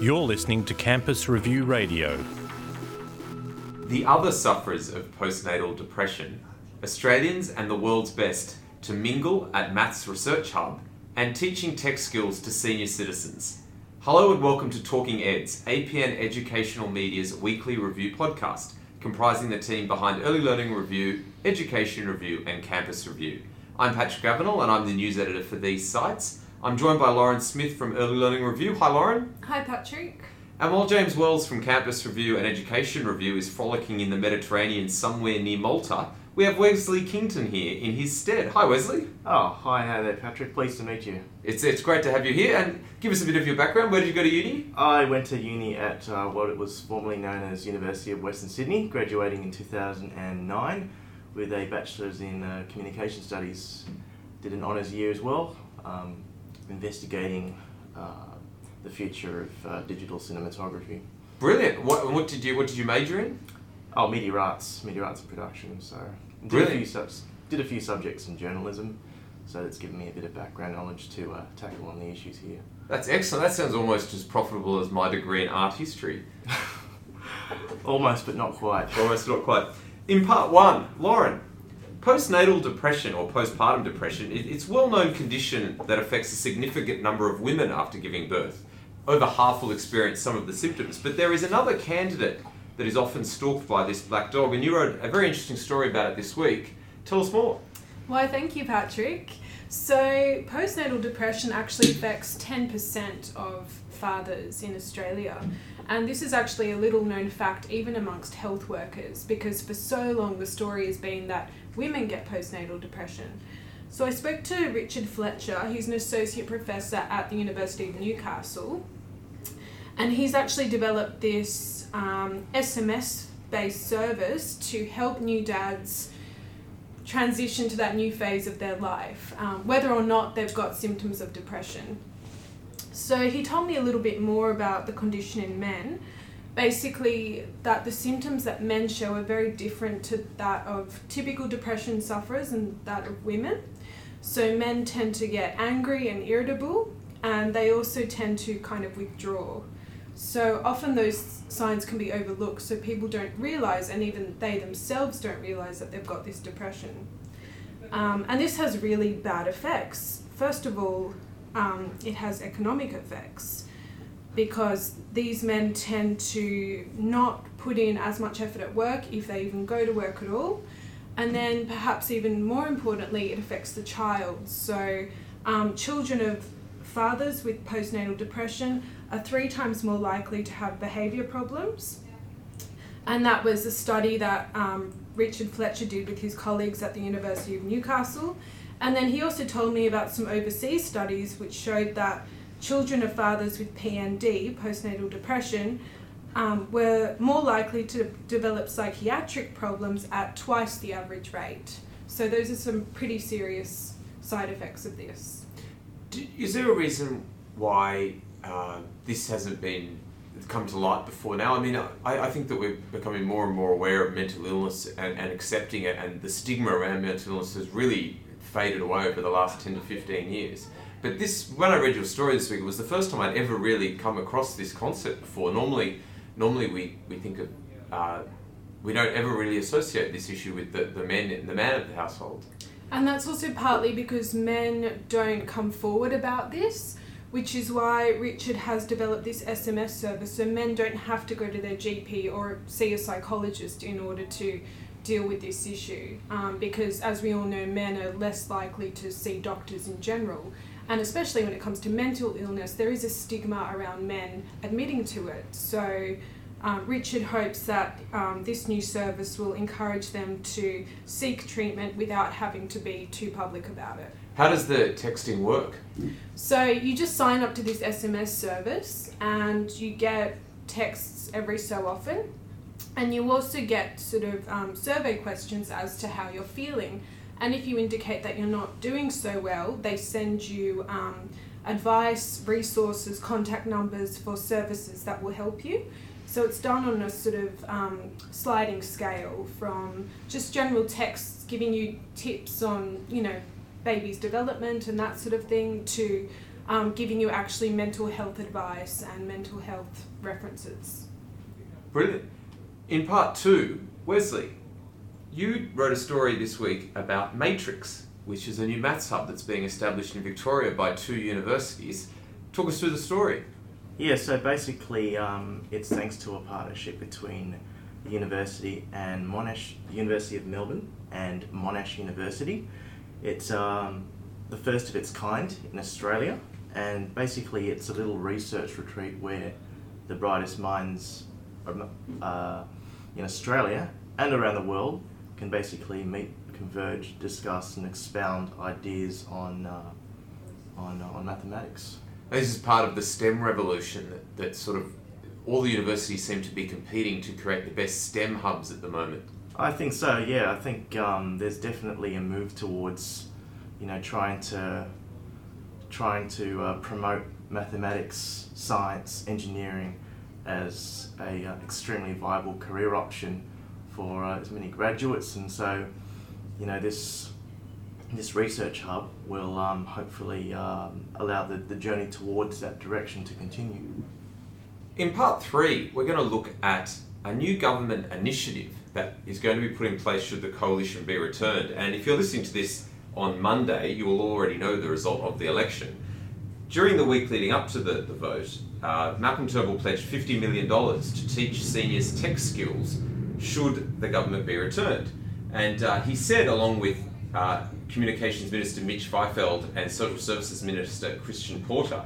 You're listening to Campus Review Radio. The other sufferers of postnatal depression, Australians and the world's best, to mingle at Maths Research Hub and teaching tech skills to senior citizens. Hello and welcome to Talking Eds, APN Educational Media's weekly review podcast, comprising the team behind Early Learning Review, Education Review, and Campus Review. I'm Patrick Avenell and I'm the news editor for these sites. I'm joined by Lauren Smith from Early Learning Review. Hi, Lauren. Hi, Patrick. And while James Wells from Campus Review and Education Review is frolicking in the Mediterranean somewhere near Malta, we have Wesley Kington here in his stead. Hi, Wesley. Oh, hi, hi there, Patrick. Pleased to meet you. It's, it's great to have you here. And give us a bit of your background. Where did you go to uni? I went to uni at uh, what it was formerly known as University of Western Sydney, graduating in 2009 with a bachelor's in uh, communication studies. Did an honours year as well. Um, investigating uh, the future of uh, digital cinematography. Brilliant. What, what did you What did you major in? Oh, media arts, media arts and production. So did Brilliant. a few subs- did a few subjects in journalism. So that's given me a bit of background knowledge to uh, tackle on the issues here. That's excellent. That sounds almost as profitable as my degree in art history. Almost, but not quite. Almost not quite. In part one, Lauren, postnatal depression or postpartum depression, it, it's a well-known condition that affects a significant number of women after giving birth. Over half will experience some of the symptoms, but there is another candidate that is often stalked by this black dog, and you wrote a very interesting story about it this week. Tell us more. Why, thank you, Patrick. So, postnatal depression actually affects 10% of fathers in Australia. And this is actually a little known fact even amongst health workers because for so long the story has been that women get postnatal depression. So I spoke to Richard Fletcher, he's an associate professor at the University of Newcastle, and he's actually developed this um, SMS based service to help new dads transition to that new phase of their life, um, whether or not they've got symptoms of depression. So he told me a little bit more about the condition in men. Basically, that the symptoms that men show are very different to that of typical depression sufferers and that of women. So men tend to get angry and irritable, and they also tend to kind of withdraw. So often those signs can be overlooked, so people don't realize, and even they themselves don't realize that they've got this depression. Um, and this has really bad effects. First of all, um, it has economic effects because these men tend to not put in as much effort at work if they even go to work at all. And then, perhaps even more importantly, it affects the child. So, um, children of fathers with postnatal depression are three times more likely to have behaviour problems. And that was a study that um, Richard Fletcher did with his colleagues at the University of Newcastle. And then he also told me about some overseas studies which showed that children of fathers with PND, postnatal depression, um, were more likely to develop psychiatric problems at twice the average rate. So, those are some pretty serious side effects of this. Do, is there a reason why uh, this hasn't been come to light before now? I mean, I, I think that we're becoming more and more aware of mental illness and, and accepting it, and the stigma around mental illness has really faded away over the last 10 to 15 years. But this, when I read your story this week, it was the first time I'd ever really come across this concept before. Normally, normally we, we think of, uh, we don't ever really associate this issue with the, the men, the man of the household. And that's also partly because men don't come forward about this, which is why Richard has developed this SMS service so men don't have to go to their GP or see a psychologist in order to deal with this issue. Um, because, as we all know, men are less likely to see doctors in general. And especially when it comes to mental illness, there is a stigma around men admitting to it. So, um, Richard hopes that um, this new service will encourage them to seek treatment without having to be too public about it. How does the texting work? So you just sign up to this SMS service and you get texts every so often. And you also get sort of um, survey questions as to how you're feeling. And if you indicate that you're not doing so well, they send you um, advice, resources, contact numbers for services that will help you. So it's done on a sort of um, sliding scale from just general texts giving you tips on, you know, baby's development and that sort of thing to um, giving you actually mental health advice and mental health references. Brilliant. In part two, Wesley, you wrote a story this week about Matrix, which is a new maths hub that's being established in Victoria by two universities. Talk us through the story. Yeah, so basically, um, it's thanks to a partnership between the university and Monash, University of Melbourne, and Monash University. It's um, the first of its kind in Australia, and basically, it's a little research retreat where the brightest minds uh, in Australia and around the world can basically meet, converge, discuss, and expound ideas on uh, on, uh, on mathematics. This is part of the STEM revolution that, that sort of all the universities seem to be competing to create the best STEM hubs at the moment. I think so. Yeah, I think um, there's definitely a move towards, you know, trying to trying to uh, promote mathematics, science, engineering as a uh, extremely viable career option for uh, as many graduates, and so, you know, this this research hub will um, hopefully um, allow the, the journey towards that direction to continue. In part three, we're going to look at a new government initiative that is going to be put in place should the coalition be returned. And if you're listening to this on Monday, you will already know the result of the election. During the week leading up to the, the vote, uh, Malcolm Turnbull pledged $50 million to teach seniors tech skills should the government be returned. And uh, he said, along with uh, Communications Minister Mitch Fifield and Social Services Minister Christian Porter,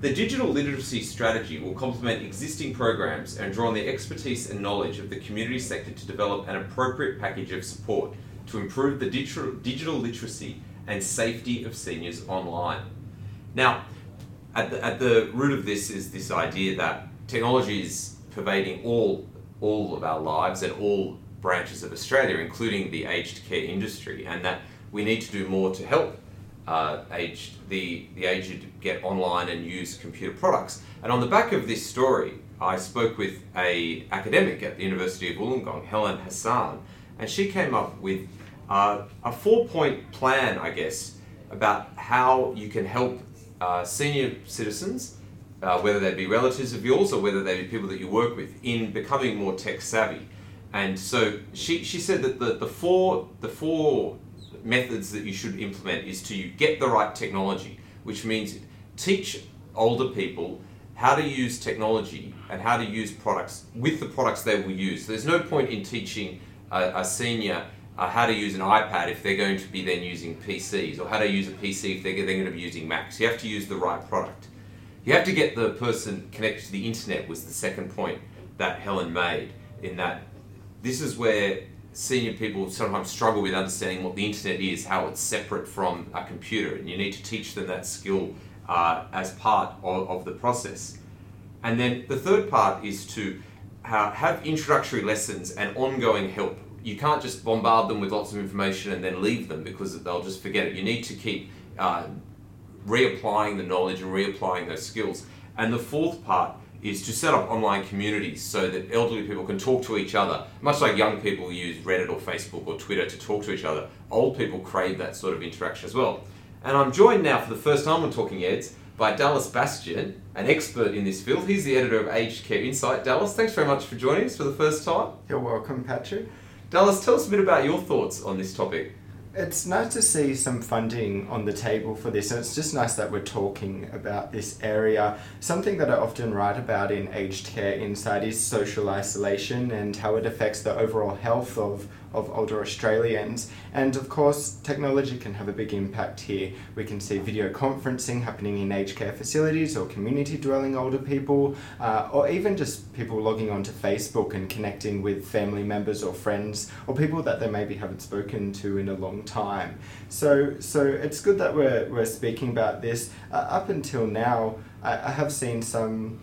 the digital literacy strategy will complement existing programs and draw on the expertise and knowledge of the community sector to develop an appropriate package of support to improve the digital, digital literacy and safety of seniors online. Now, at the, at the root of this is this idea that technology is pervading all, all of our lives and all branches of Australia, including the aged care industry, and that we need to do more to help uh, aged, the, the aged get online and use computer products. And on the back of this story, I spoke with a academic at the University of Wollongong, Helen Hasan, and she came up with uh, a four-point plan, I guess, about how you can help uh, senior citizens, uh, whether they be relatives of yours or whether they be people that you work with, in becoming more tech savvy. And so she, she said that the, the four the four methods that you should implement is to get the right technology, which means teach older people how to use technology and how to use products with the products they will use. There's no point in teaching a, a senior uh, how to use an iPad if they're going to be then using PCs, or how to use a PC if they're, they're going to be using Macs. You have to use the right product. You have to get the person connected to the internet was the second point that Helen made in that this is where senior people sometimes struggle with understanding what the internet is, how it's separate from a computer, and you need to teach them that skill uh, as part of, of, the process. And then the third part is to uh, have introductory lessons and ongoing help. You can't just bombard them with lots of information and then leave them because they'll just forget it. You need to keep uh, reapplying the knowledge and reapplying those skills. And the fourth part is to set up online communities so that elderly people can talk to each other. Much like young people use Reddit or Facebook or Twitter to talk to each other, old people crave that sort of interaction as well. And I'm joined now for the first time on Talking Eds by Dallas Bastian, an expert in this field. He's the editor of Aged Care Insight. Dallas, thanks very much for joining us for the first time. You're welcome, Patrick. Dallas, tell us a bit about your thoughts on this topic it's nice to see some funding on the table for this, and it's just nice that we're talking about this area. Something that I often write about in Aged Care Insight is social isolation and how it affects the overall health of of older Australians. And of course, technology can have a big impact here. We can see video conferencing happening in aged care facilities or community dwelling older people, uh, or even just people logging onto Facebook and connecting with family members or friends or people that they maybe haven't spoken to in a long time. So, so it's good that we're, we're speaking about this. Uh, up until now, I, I have seen some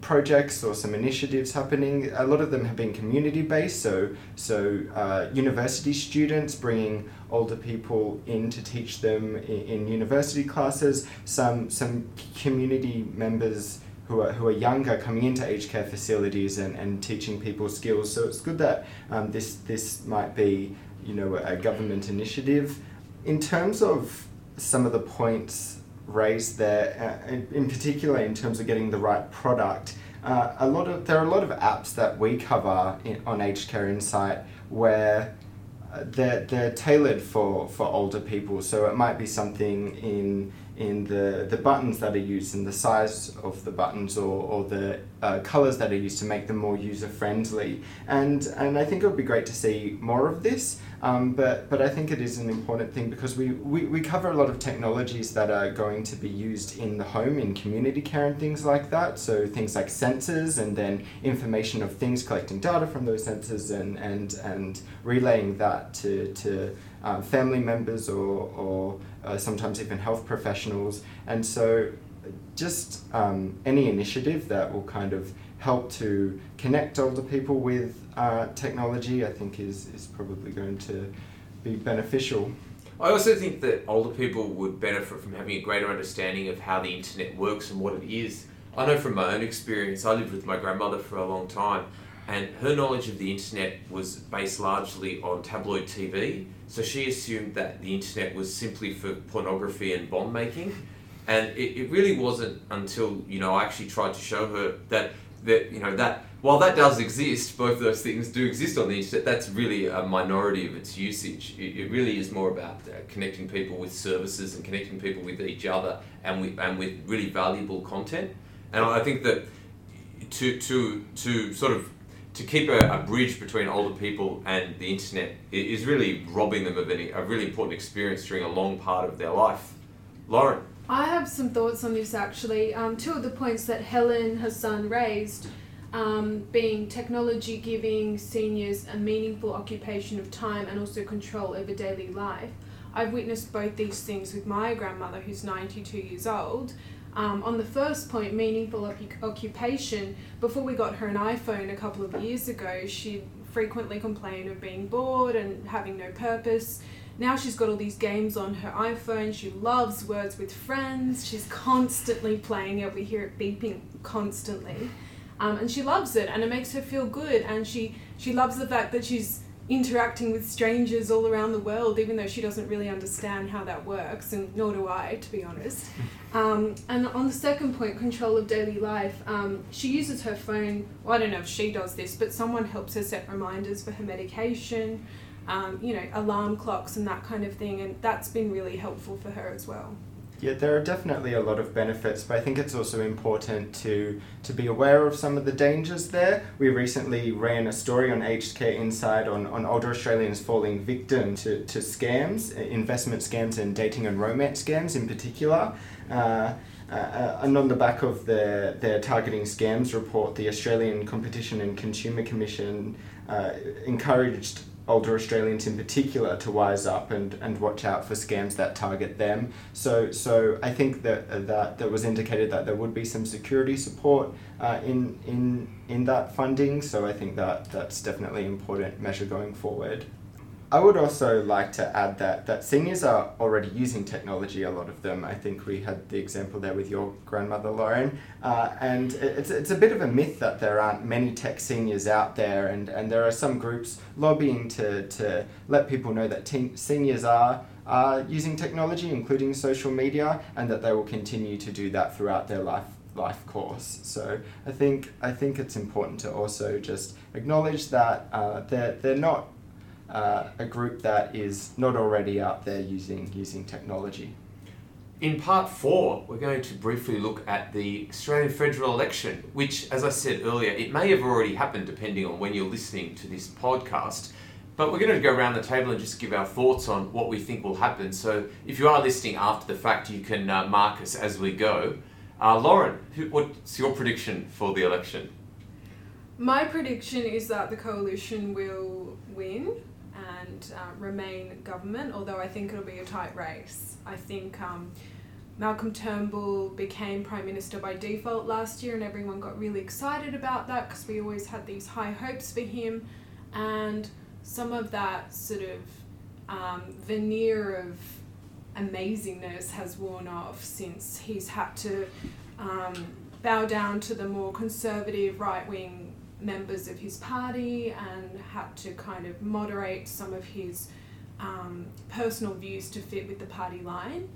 projects or some initiatives happening. A lot of them have been community based, so so uh, university students bringing older people in to teach them in, in, university classes. Some some community members who are who are younger coming into aged care facilities and, and teaching people skills. So it's good that um, this this might be you know a government initiative. In terms of some of the points raised there, uh, in, in particular in terms of getting the right product. Uh, a lot of there are a lot of apps that we cover in, on Aged Care Insight where uh, they're, they're tailored for, for older people. So it might be something in in the, the buttons that are used and the size of the buttons or, or the uh, colors that are used to make them more user friendly. And, and I think it would be great to see more of this. Um, but, but I think it is an important thing because we, we, we cover a lot of technologies that are going to be used in the home, in community care, and things like that. So things like sensors and then internet of things, collecting data from those sensors and, and, and relaying that to, to um, family members or, or uh, sometimes even health professionals. And so, just um, any initiative that will kind of help to connect older people with uh, technology, I think, is, is probably going to be beneficial. I also think that older people would benefit from having a greater understanding of how the internet works and what it is. I know from my own experience, I lived with my grandmother for a long time, and her knowledge of the internet was based largely on tabloid TV. So she assumed that the internet was simply for pornography and bomb making. And it, it really wasn't until, you know, I actually tried to show her that, that, you know, that while that does exist, both those things do exist on the internet, that's really a minority of its usage. It, it really is more about uh, connecting people with services and connecting people with each other and with, and with really valuable content. And I think that to, to, to sort of to keep a, a, bridge between older people and the internet is really robbing them of any, a really important experience during a long part of their life. Lauren? I have some thoughts on this actually. Um, two of the points that Helen Hasan raised um, being technology giving seniors a meaningful occupation of time and also control over daily life. I've witnessed both these things with my grandmother, who's 92 years old. Um, on the first point, meaningful occupation, before we got her an iPhone a couple of years ago, she frequently complained of being bored and having no purpose. Now she's got all these games on her iPhone. She loves Words with Friends. She's constantly playing it. We hear it beeping constantly. Um, and she loves it and it makes her feel good. And she, she loves the fact that she's interacting with strangers all around the world, even though she doesn't really understand how that works, and nor do I, to be honest. Um, and on the second point, control of daily life, um, she uses her phone. Well, I don't know if she does this, but someone helps her set reminders for her medication, um, you know, alarm clocks and that kind of thing, and that's been really helpful for her as well. Yeah, there are definitely a lot of benefits, but I think it's also important to to be aware of some of the dangers there. We recently ran a story on Aged Care Insight on, on older Australians falling victim to, to scams, investment scams and dating and romance scams in particular. Uh, uh, and on the back of the, their targeting scams report, the Australian Competition and Consumer Commission uh, encouraged older Australians in particular to wise up and, and watch out for scams that target them. So so I think that uh, that that was indicated that there would be some security support uh, in in in that funding. So I think that that's definitely an important measure going forward. I would also like to add that, that seniors are already using technology, a lot of them. I think we had the example there with your grandmother, Lauren. Uh, and it's, it's a bit of a myth that there aren't many tech seniors out there, and, and there are some groups lobbying to, to let people know that teen, seniors are, are using technology, including social media, and that they will continue to do that throughout their life life course. So I think I think it's important to also just acknowledge that uh, they're they're not uh, a group that is not already out there using using technology. In part four, we're going to briefly look at the Australian federal election, which, as I said earlier, it may have already happened depending on when you're listening to this podcast. But we're going to go around the table and just give our thoughts on what we think will happen. So if you are listening after the fact, you can uh, mark us as we go. Uh, Lauren, who, what's your prediction for the election? My prediction is that the coalition will win and uh, remain government, although I think it'll be a tight race. I think um, Malcolm Turnbull became Prime Minister by default last year, and everyone got really excited about that because we always had these high hopes for him. And some of that sort of um, veneer of amazingness has worn off since he's had to um, bow down to the more conservative right wing members of his party and had to kind of moderate some of his um, personal views to fit with the party line.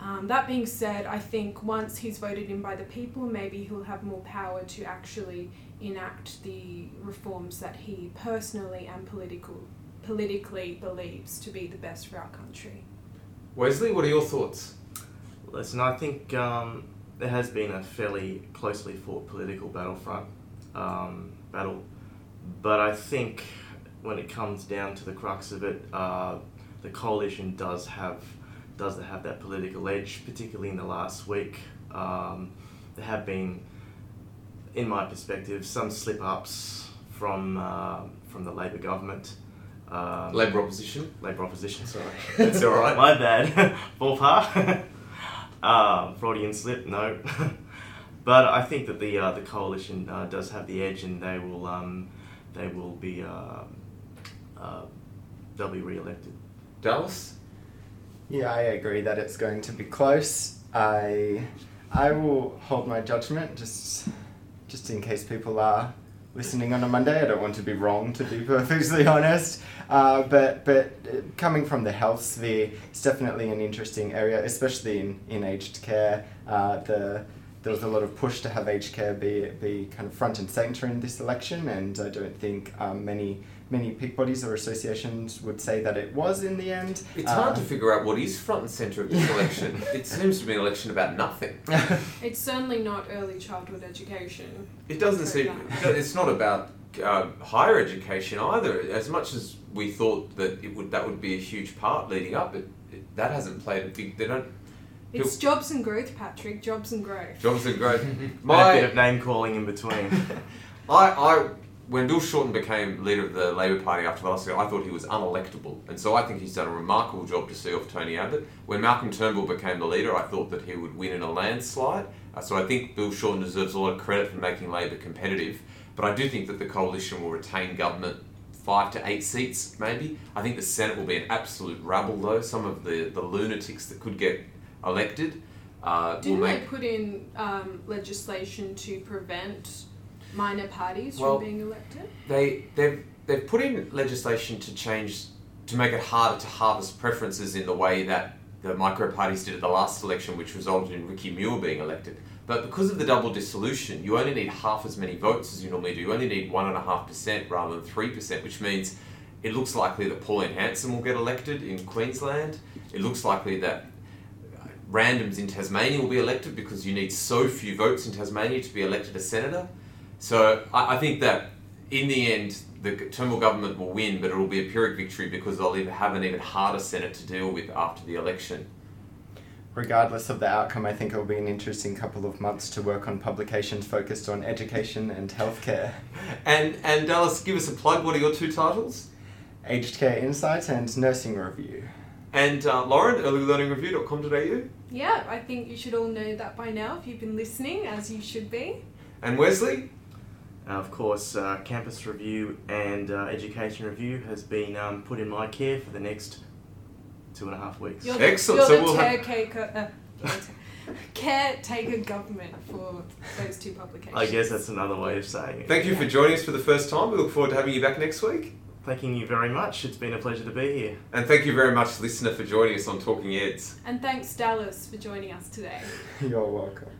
Um, that being said, I think once he's voted in by the people, maybe he'll have more power to actually enact the reforms that he personally and political, politically believes to be the best for our country. Wesley, what are your thoughts? Listen, I think um, there has been a fairly closely fought political battlefront um, battle, but I think when it comes down to the crux of it, uh, the coalition does have does have that political edge, particularly in the last week. Um, there have been, in my perspective, some slip ups from uh, from the Labor government. Um, Labor opposition. Labor opposition, sorry. That's all right. My bad. Ballpark. um, Freudian slip, no. But I think that the uh, the coalition uh, does have the edge, and they will um, they will be uh, uh, they'll be re-elected. Dallas? Yeah, I agree that it's going to be close. I I will hold my judgment just just in case people are listening on a Monday. I don't want to be wrong, to be perfectly honest. Uh, but but uh, coming from the health sphere, it's definitely an interesting area, especially in, in aged care. Uh, the there was a lot of push to have aged care be be kind of front and center in this election, and I don't think um, many many peak bodies or associations would say that it was in the end. It's hard to Um, figure out what is front and centre of this election. It seems to be an election about nothing. It's certainly not early childhood education. It doesn't seem. example. It's not about uh, higher education either. As much as we thought that it would, that would be a huge part leading up. It, it that hasn't played a big. They don't. It's jobs and growth, Patrick. Jobs and growth. Jobs and growth. And a bit of name calling in between. I, I, when Bill Shorten became leader of the Labor Party after the last year, I thought he was unelectable, and so I think he's done a remarkable job to see off Tony Abbott. When Malcolm Turnbull became the leader, I thought that he would win in a landslide. Uh, so I think Bill Shorten deserves a lot of credit for making Labor competitive, but I do think that the coalition will retain government five to eight seats, maybe. I think the Senate will be an absolute rabble, though. Some of the, the lunatics that could get elected uh, Didn't make they put in um, legislation to prevent minor parties Well- from being elected? they they've they've put in legislation to change to make it harder to harvest preferences in the way that the micro parties did at the last election, which resulted in Ricky Muir being elected. But because of the double dissolution, you only need half as many votes as you normally do. You only need one and a half percent rather than three percent, which means it looks likely that Pauline Hanson will get elected in Queensland. It looks likely that randoms in Tasmania will be elected because you need so few votes in Tasmania to be elected a senator. So I, I think that in the end, the Turnbull government will win, but it will be a Pyrrhic victory because they'll either have an even harder Senate to deal with after the election. regardless of the outcome, I think it'll be an interesting couple of months to work on publications focused on education and healthcare. And and Dallas, give us a plug. What are your two titles? Aged Care Insight and Nursing Review. And uh, Lauren, earlylearningreview.com.au. Yeah, I think you should all know that by now if you've been listening, as you should be. And Wesley, Uh, of course, uh, Campus Review and uh, Education Review has been um, put in my care for the next two and a half weeks. You're Excellent, The, so you're we'll the have- caretaker, uh, caretaker, caretaker government for those two publications. I guess that's another way of saying it. thank you for joining us for the first time. We look forward to having you back next week. Thanking you very much. It's been a pleasure to be here. And thank you very much, listener, for joining us on Talking Eds. And thanks, Dallas, for joining us today. You're welcome.